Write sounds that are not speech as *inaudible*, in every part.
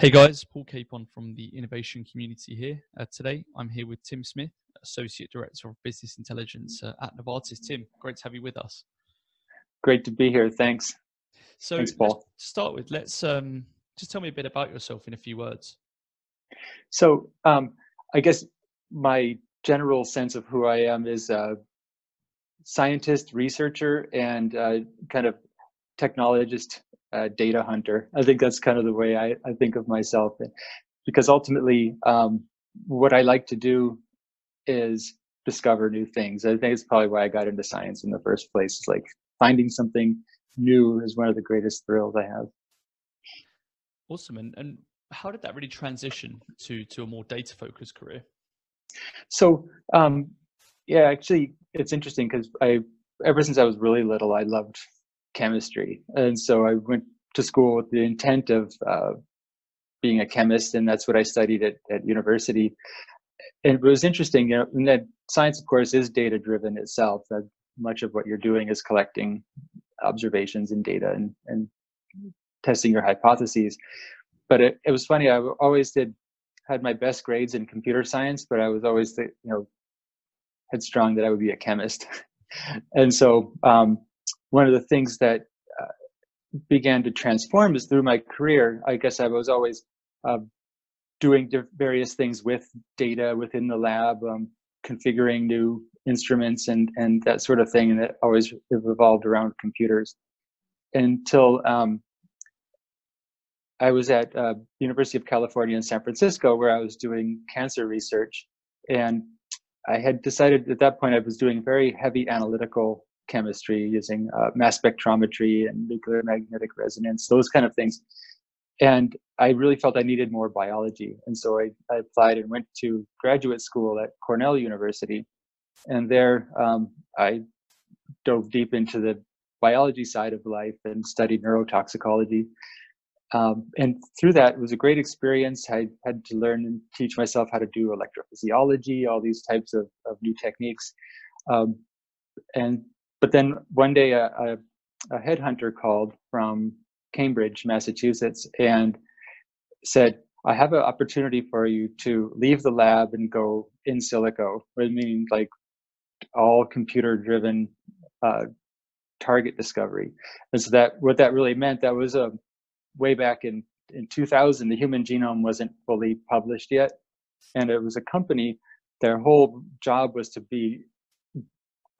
Hey guys, Paul Capon from the innovation community here. Uh, today I'm here with Tim Smith, Associate Director of Business Intelligence uh, at Novartis. Tim, great to have you with us. Great to be here. Thanks. So, Thanks, Paul. to start with, let's um, just tell me a bit about yourself in a few words. So, um, I guess my general sense of who I am is a scientist, researcher, and uh, kind of technologist, uh, data hunter. I think that's kind of the way I, I think of myself, because ultimately, um, what I like to do is discover new things. I think it's probably why I got into science in the first place. It's like finding something new is one of the greatest thrills I have. Awesome. And, and how did that really transition to, to a more data focused career? So, um, yeah, actually, it's interesting because I, ever since I was really little, I loved chemistry. And so I went to school with the intent of uh, being a chemist, and that's what I studied at, at university. And it was interesting, you know, that science, of course, is data driven itself. That much of what you're doing is collecting observations and data and, and testing your hypotheses. But it, it was funny. I always did had my best grades in computer science, but I was always the, you know headstrong that I would be a chemist. *laughs* and so um, one of the things that uh, began to transform is through my career. I guess I was always uh, doing various things with data within the lab, um, configuring new instruments and and that sort of thing, and it always revolved around computers until um, I was at uh, University of California in San Francisco, where I was doing cancer research, and I had decided at that point I was doing very heavy analytical chemistry using uh, mass spectrometry and nuclear magnetic resonance, those kind of things. And I really felt I needed more biology. And so I, I applied and went to graduate school at Cornell University. And there um, I dove deep into the biology side of life and studied neurotoxicology. Um, and through that, it was a great experience. I had to learn and teach myself how to do electrophysiology, all these types of, of new techniques. Um, and but then one day, a, a, a headhunter called from Cambridge, Massachusetts, and said, "I have an opportunity for you to leave the lab and go in silico." I mean, like all computer-driven uh, target discovery. And so that what that really meant that was a way back in, in 2000, the human genome wasn't fully published yet. And it was a company, their whole job was to be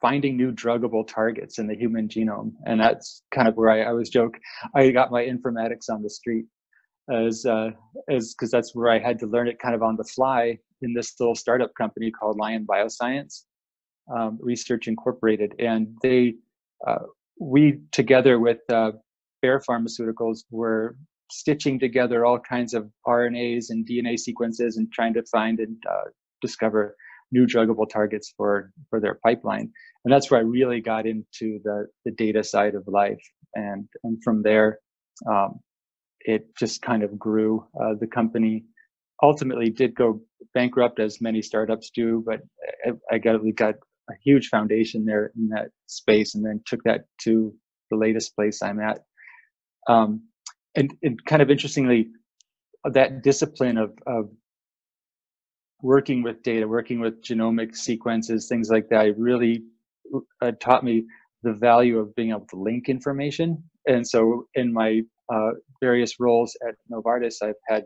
finding new druggable targets in the human genome. And that's kind of where I, was joke. I got my informatics on the street as, uh, as, cause that's where I had to learn it kind of on the fly in this little startup company called Lion Bioscience um, Research Incorporated. And they, uh, we together with uh, Bayer Pharmaceuticals were stitching together all kinds of RNAs and DNA sequences and trying to find and uh, discover new druggable targets for for their pipeline. And that's where I really got into the the data side of life. And and from there, um, it just kind of grew. Uh, the company ultimately did go bankrupt, as many startups do, but I, I got we got a huge foundation there in that space, and then took that to the latest place I'm at um, and, and kind of interestingly, that discipline of, of working with data, working with genomic sequences, things like that, really uh, taught me the value of being able to link information. And so, in my uh, various roles at Novartis, I've had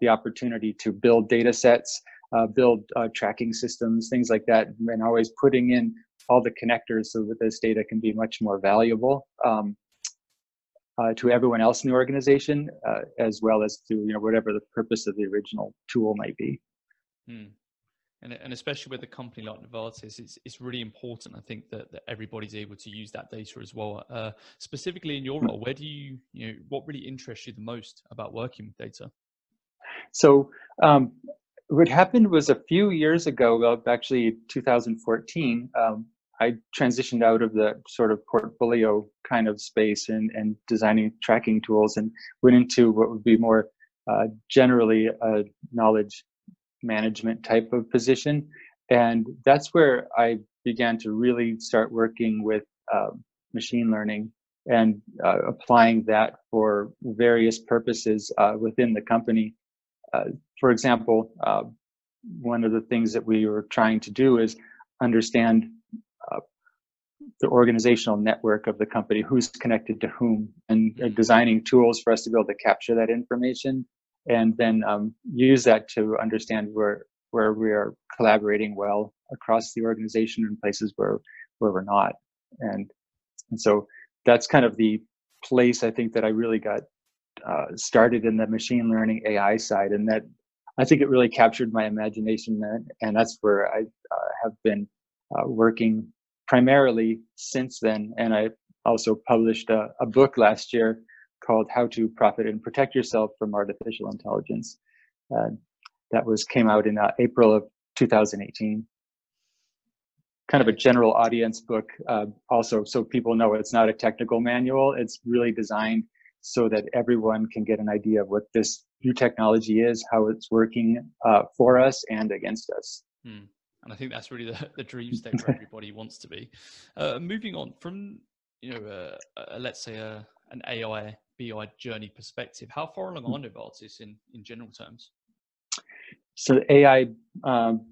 the opportunity to build data sets, uh, build uh, tracking systems, things like that, and always putting in all the connectors so that this data can be much more valuable. Um, uh, to everyone else in the organization, uh, as well as to you know whatever the purpose of the original tool might be. Hmm. And, and especially with a company like Novartis, it's it's really important. I think that, that everybody's able to use that data as well. Uh, specifically in your role, where do you you know what really interests you the most about working with data? So um, what happened was a few years ago, actually 2014, um, I transitioned out of the sort of portfolio kind of space and, and designing tracking tools and went into what would be more uh, generally a knowledge management type of position. And that's where I began to really start working with uh, machine learning and uh, applying that for various purposes uh, within the company. Uh, for example, uh, one of the things that we were trying to do is understand uh, the organizational network of the company, who's connected to whom, and designing tools for us to be able to capture that information and then um, use that to understand where where we are collaborating well across the organization and places where where we're not. And and so that's kind of the place i think that i really got uh, started in the machine learning ai side and that i think it really captured my imagination and, and that's where i uh, have been uh, working primarily since then. And i also published a, a book last year called how to profit and protect yourself from artificial intelligence. That was came out in uh, april of 2018 kind of a general audience book uh, also so people know it's not a technical manual. It's really designed so that everyone can get an idea of what this new technology is how it's working uh, for us and against us. Hmm. and i think that's really the, the dream state where *laughs* everybody wants to be. Uh, moving on from you know uh, uh, let's say a, an ai bi journey perspective? How far along are novartis in in general terms? So ai um,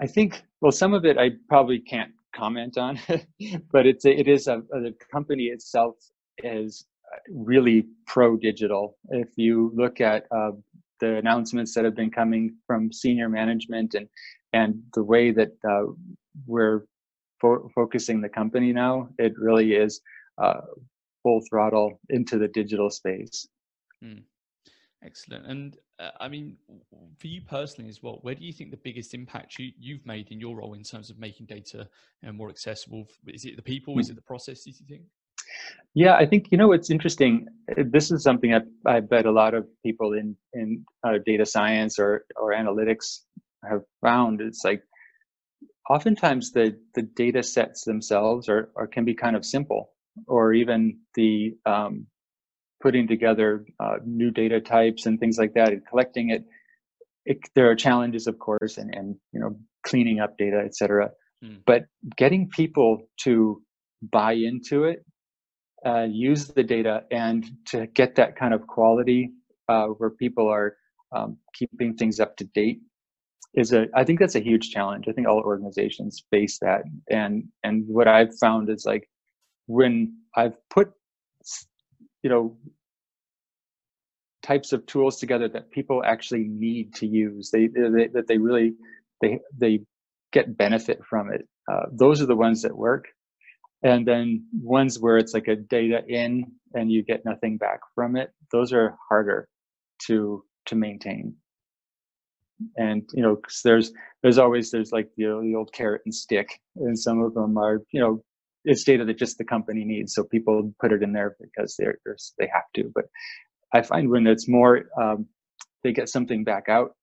I think, well, some of it I probably can't comment on, *laughs* but it's a, it is a, the company itself is really pro digital. If you look at uh, the announcements that have been coming from senior management and and the way that uh, we're fo- focusing the company now, it really is uh, full throttle into the digital space. Hmm. Excellent. And uh, I mean, for you personally as well, where do you think the biggest impact you, you've made in your role in terms of making data know, more accessible? Is it the people? Is it the processes? You think? Yeah, I think you know it's interesting. Uh, this is something that I bet a lot of people in in uh, data science or or analytics have found. It's like oftentimes the the data sets themselves are, are can be kind of simple, or even the um, putting together uh, new data types and things like that and collecting it, it there are challenges of course and, and you know cleaning up data etc mm. but getting people to buy into it uh, use the data and to get that kind of quality uh, where people are um, keeping things up to date is a i think that's a huge challenge. I think all organizations face that. And and what i've found is like when i've put you know types of tools together that people actually need to use they, they that they really they they get benefit from it uh, those are the ones that work. And then ones where it's like a data in and you get nothing back from it those are harder to to maintain. And you know there's there's always there's like the, the old carrot and stick and some of them are you know it's data that just the company needs, so people put it in there because they're, they're they have to. But I find when it's more, um, they get something back out,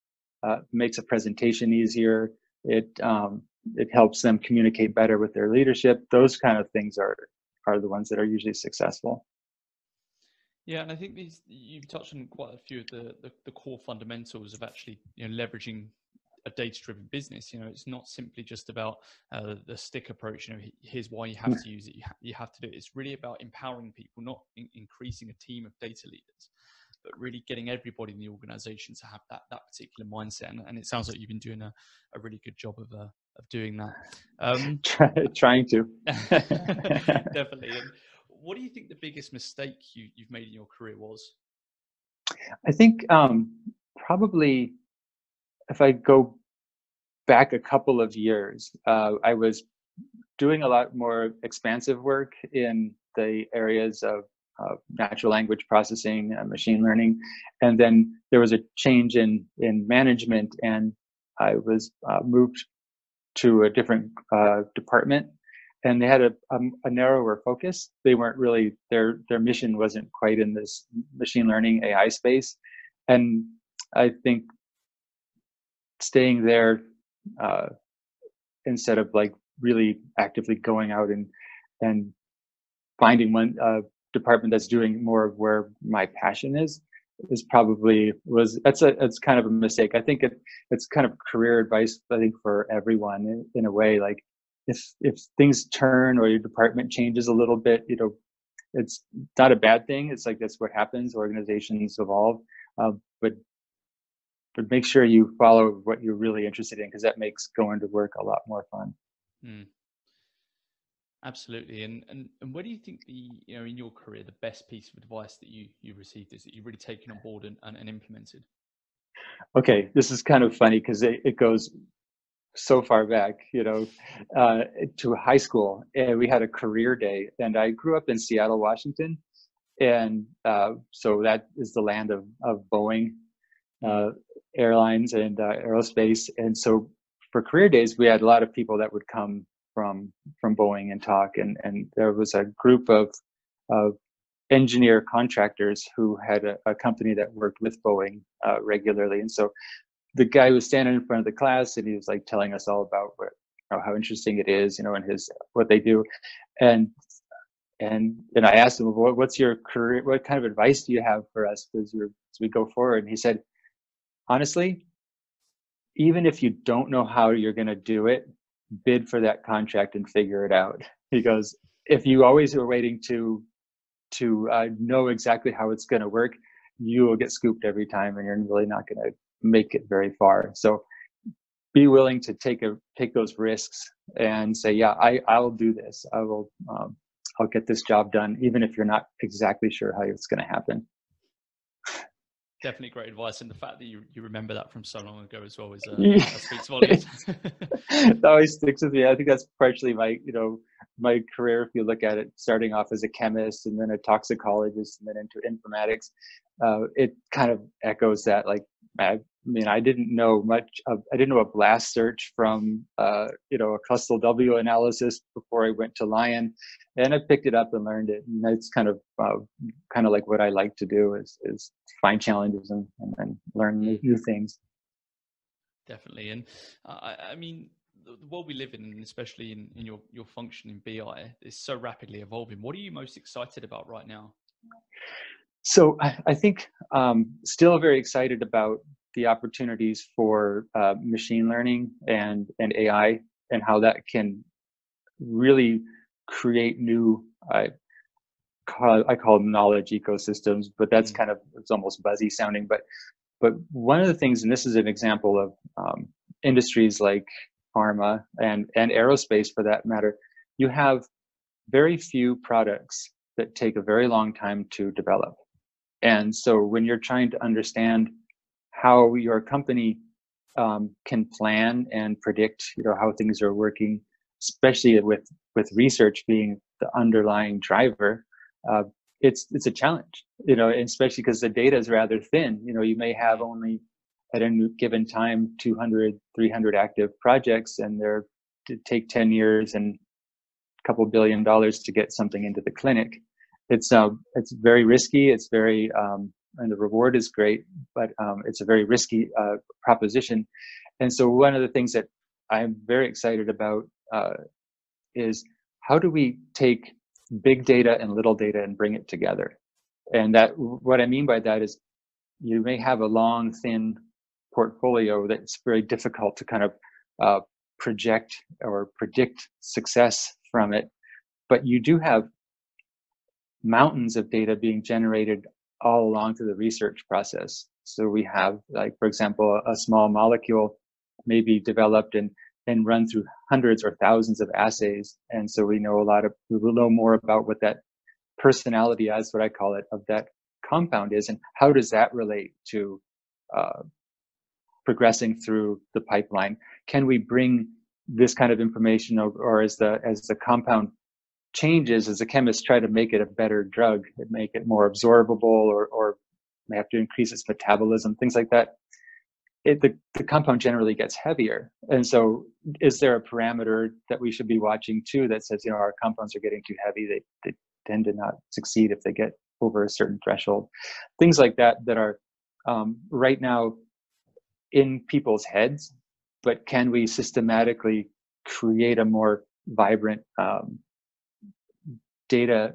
uh, makes a presentation easier. It um, it helps them communicate better with their leadership. Those kind of things are are the ones that are usually successful. Yeah, and I think these you've touched on quite a few of the, the, the core fundamentals of actually you know leveraging a data driven business. You know it's not simply just about uh, the stick approach you know here's why you have to use it you, ha- you have to do it. It's really about empowering people not in- increasing a team of data leaders but really getting everybody in the organization to have that that particular mindset. And, and it sounds like you've been doing a, a really good job of uh, of doing that. Um, *laughs* trying to. *laughs* Definitely. And what do you think the biggest mistake you, you've made in your career was? I think um, probably if I go back a couple of years, uh, I was doing a lot more expansive work in the areas of uh, natural language processing, and machine learning, and then there was a change in in management, and I was uh, moved to a different uh, department, and they had a, a, a, narrower focus. They weren't really their their mission wasn't quite in this machine learning AI space, and I think staying there uh, instead of like really actively going out and and finding one uh, department that's doing more of where my passion is is probably was that's a it's kind of a mistake. I think it it's kind of career advice. I think for everyone in, in a way, like if if things turn or your department changes a little bit, you know, it's not a bad thing. It's like that's what happens. Organizations evolve, uh, but but make sure you follow what you're really interested in because that makes going to work a lot more fun. Mm. Absolutely. And, and and what do you think the you know in your career the best piece of advice that you you received is that you've really taken on board and, and, and implemented? Okay, this is kind of funny because it, it goes so far back, you know, uh, to high school, and we had a career day. And I grew up in Seattle, Washington, and uh, so that is the land of of Boeing uh, airlines and uh, aerospace. And so for career days, we had a lot of people that would come from from Boeing and talk, and and there was a group of of engineer contractors who had a, a company that worked with Boeing uh, regularly, and so the guy was standing in front of the class and he was like telling us all about what you know, how interesting it is, you know, and his what they do, and and and I asked him, what, what's your career? What kind of advice do you have for us as we go forward? And he said, honestly, even if you don't know how you're going to do it, bid for that contract and figure it out. *laughs* Because if you always are waiting to to uh, know exactly how it's going to work, you will get scooped every time, and you're really not going to make it very far. So be willing to take a take those risks and say, yeah, I I'll do this. I will um, I'll get this job done, even if you're not exactly sure how it's going to happen. Definitely great advice, and the fact that you, you remember that from so long ago as well is uh, *laughs* yeah. speaks volumes. *laughs* that always sticks with me. I think that's partially my you know my career. If you look at it, starting off as a chemist and then a toxicologist and then into informatics, uh, it kind of echoes that like I mean, I didn't know much of, I didn't know a blast search from, uh, you know, a clustal W analysis before I went to Lion and I picked it up and learned it. And that's kind of, uh, kind of like what I like to do is, is find challenges and, and, and learn new, new, things. Definitely. And uh, I mean, the world we live in, and especially in, in your, your function in BI is so rapidly evolving. What are you most excited about right now? So I, I think um, still very excited about the opportunities for uh, machine learning and and AI and how that can really create new I call I call them knowledge ecosystems, but that's mm. kind of it's almost buzzy sounding. But but one of the things, and this is an example of um, industries like pharma and and aerospace for that matter, you have very few products that take a very long time to develop and so when you're trying to understand how your company um, can plan and predict, you know, how things are working, especially with with research being the underlying driver, uh, it's it's a challenge, you know, especially because the data is rather thin. You know, you may have only at any given time 200, 300 active projects, and they're to take 10 years and a couple billion dollars to get something into the clinic it's um it's very risky. It's very um, and the reward is great, but um, it's a very risky uh, proposition. And so one of the things that I'm very excited about uh, is how do we take big data and little data and bring it together? And that what I mean by that is you may have a long, thin portfolio that's very difficult to kind of uh, project or predict success from it, but you do have mountains of data being generated all along through the research process. So we have, like, for example, a small molecule may be developed and, and run through hundreds or thousands of assays. And so we know a lot of, we will know more about what that personality, as what I call it, of that compound is, and how does that relate to uh, progressing through the pipeline? Can we bring this kind of information, or, or as the as the compound changes as a chemist try to make it a better drug make it more absorbable or, or may have to increase its metabolism, things like that. It, the, the compound generally gets heavier. And so is there a parameter that we should be watching too that says, you know, our compounds are getting too heavy. They, they tend to not succeed if they get over a certain threshold. Things like that that are um, right now in people's heads, but can we systematically create a more vibrant um, data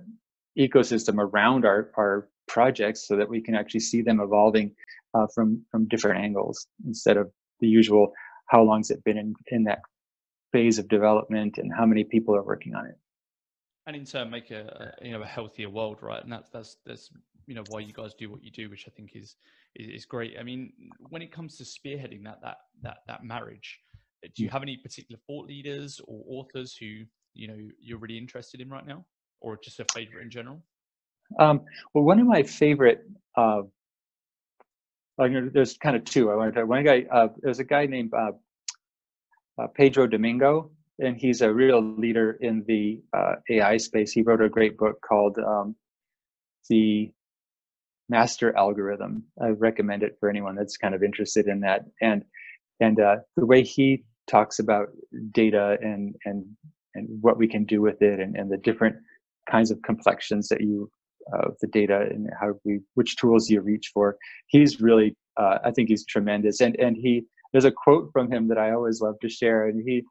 ecosystem around our, our projects so that we can actually see them evolving uh, from from different angles instead of the usual how long's it been in, in that phase of development and how many people are working on it. And in turn make a, a, you know a healthier world right? And that's that's that's you know why you guys do what you do which i think is is, great. I mean when it comes to spearheading that that that that marriage do you mm. have any particular thought leaders or authors who you know you're really interested in right now or just a favorite in general um, well one of my favorite uh, there's kind of two i want to one guy uh, there's a guy named uh, uh pedro domingo and he's a real leader in the uh, AI space. He wrote a great book called um, The Master Algorithm. I recommend it for anyone that's kind of interested in that. And and uh, the way he talks about data and and and what we can do with it, and, and the different kinds of complexions that you of the data and how we which tools you reach for. He's really uh, I think he's tremendous. And and he there's a quote from him that I always love to share, and he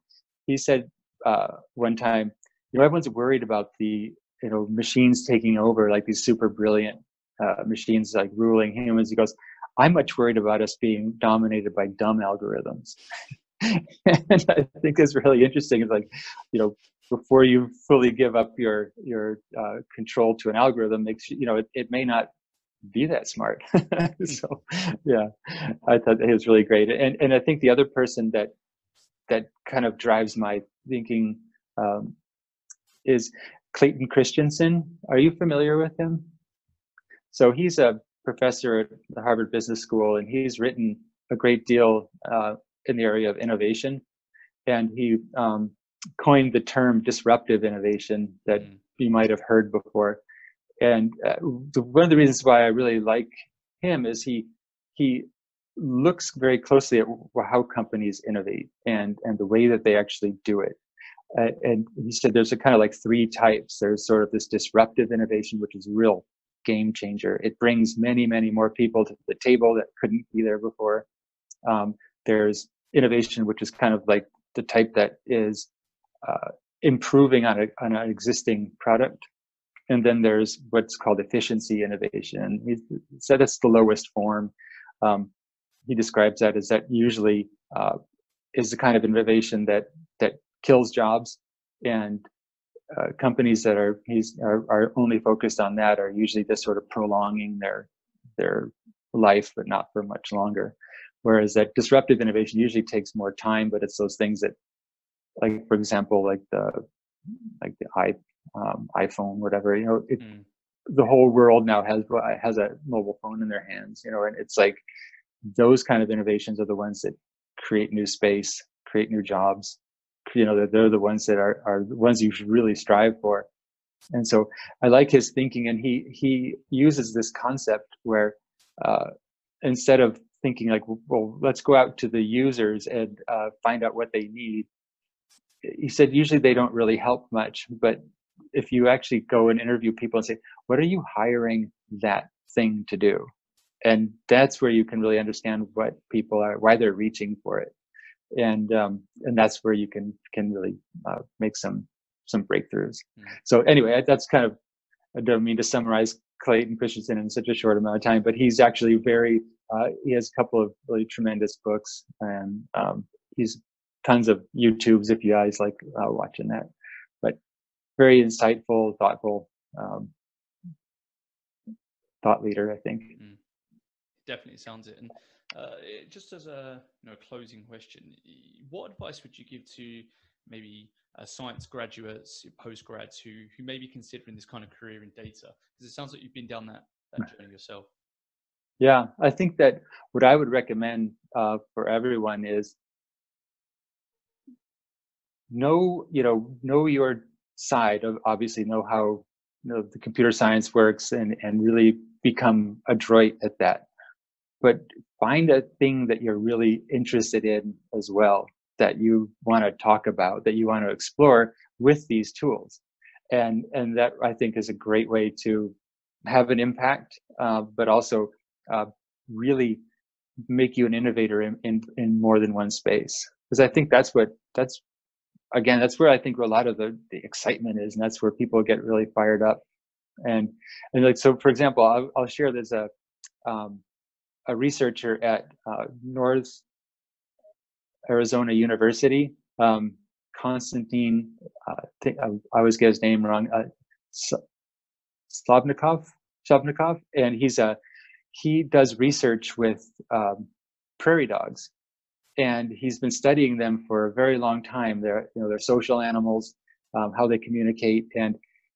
he said uh, one time, you know, everyone's worried about the you know machines taking over, like these super brilliant uh, machines like ruling humans. He goes, I'm much worried about us being dominated by dumb algorithms. *laughs* and I think it's really interesting. It's like, you know, before you fully give up your your uh, control to an algorithm, makes you know it, it may not be that smart. *laughs* *laughs* so yeah, I thought it was really great. And and I think the other person that that kind of drives my thinking um, is Clayton Christensen. Are you familiar with him? So he's a professor at the Harvard Business School, and he's written a great deal uh, in the area of innovation. And he um, coined the term disruptive innovation that mm. you might have heard before. And uh, the, one of the reasons why I really like him is he he looks very closely at how companies innovate and and the way that they actually do it uh, and he said there's a kind of like three types there's sort of this disruptive innovation which is real game changer it brings many many more people to the table that couldn't be there before um, there's innovation which is kind of like the type that is uh, improving on, a, on an existing product. And then there's what's called efficiency innovation. He said it's the lowest form. Um, he describes that as that usually uh, is the kind of innovation that that kills jobs. And uh, companies that are he's are, are only focused on that are usually just sort of prolonging their their life but not for much longer. Whereas that disruptive innovation usually takes more time but it's those things that like for example like the like the i um, iphone whatever you know it, mm. the whole world now has has a mobile phone in their hands you know and it's like those kind of innovations are the ones that create new space, create new jobs. You know, they're, they're the ones that are, are the ones you should really strive for. And so I like his thinking, and he he uses this concept where uh, instead of thinking like, well, let's go out to the users and uh, find out what they need. He said usually they don't really help much, but if you actually go and interview people and say, what are you hiring that thing to do? and that's where you can really understand what people are why they're reaching for it and um, and that's where you can can really uh, make some some breakthroughs mm-hmm. so anyway that's kind of i don't mean to summarize clayton christensen in such a short amount of time but he's actually very uh, he has a couple of really tremendous books and um, he's tons of youtubes if you guys like uh, watching that but very insightful thoughtful um, thought leader i think mm definitely sounds it. And uh, just as a you know, closing question, what advice would you give to maybe uh, science graduates, postgrads who who may be considering this kind of career in data? Because it sounds like you've been down that that *laughs* journey yourself. Yeah, I think that what I would recommend uh, for everyone is know you know know your side of obviously know how you know the computer science works and and really become adroit at that. But find a thing that you're really interested in as well that you want to talk about that you want to explore with these tools. And and that i think is a great way to have an impact uh, but also uh, really make you an innovator in, in in more than one space. Because i think that's what that's again that's where i think a lot of the, the excitement is and that's where people get really fired up. And and like so for example i'll, I'll share there's a um, a researcher at uh, North Arizona University um, Konstantin, uh, I, I, always get his name wrong, uh, Slavnikov, Slavnikov, and he's a he does research with um, prairie dogs, and he's been studying them for a very long time. They're you know they're social animals, um, how they communicate, and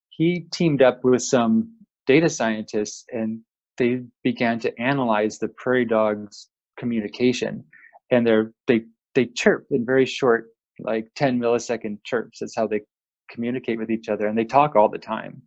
he teamed up with some data scientists, and they began to analyze the prairie dogs' communication, and they're they they chirp in very short, like 10 millisecond chirps. That's how they communicate with each other, and they talk all the time.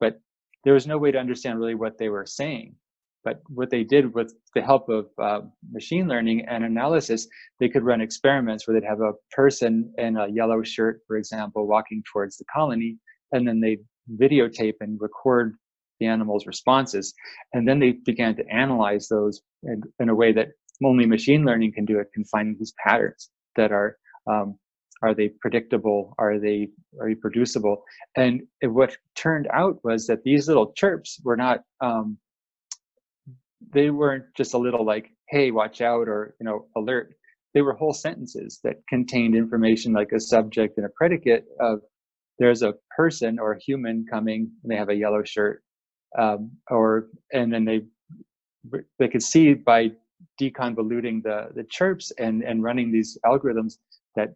But there was no way to understand really what they were saying. But what they did with the help of uh, machine learning and analysis, they could run experiments where they'd have a person in a yellow shirt, for example, walking towards the colony, and then they videotape and record the animal's responses. And then they began to analyze those in, in a way that only machine learning can do it, can find these patterns that are um, are they predictable are they are reproducible and what turned out was that these little chirps were not um, they weren't just a little like hey watch out or you know alert. They were whole sentences that contained information like a subject and a predicate of there's a person or a human coming and they have a yellow shirt um, or and then they they could see by deconvoluting the the chirps and and running these algorithms that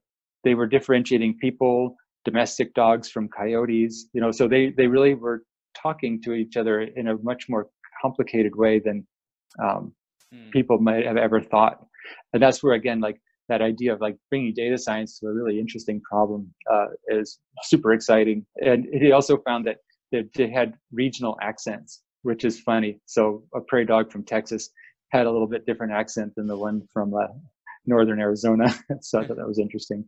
they were differentiating people domestic dogs from coyotes you know so they they really were talking to each other in a much more complicated way than um, mm. people might have ever thought and that's where again like that idea of like bringing data science to a really interesting problem uh, is super exciting and he also found that they had regional accents which is funny so a prairie dog from texas had a little bit different accent than the one from uh, northern Arizona. *laughs* so I thought that was interesting.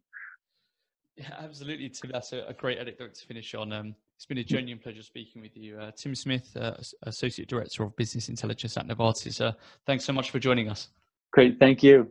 Yeah, absolutely, Tim. That's a, a great anecdote to finish on. Um, it's been a genuine pleasure speaking with you, uh, Tim Smith, uh, Associate Director of Business Intelligence at Novartis. Uh, thanks so much for joining us. Great, thank you.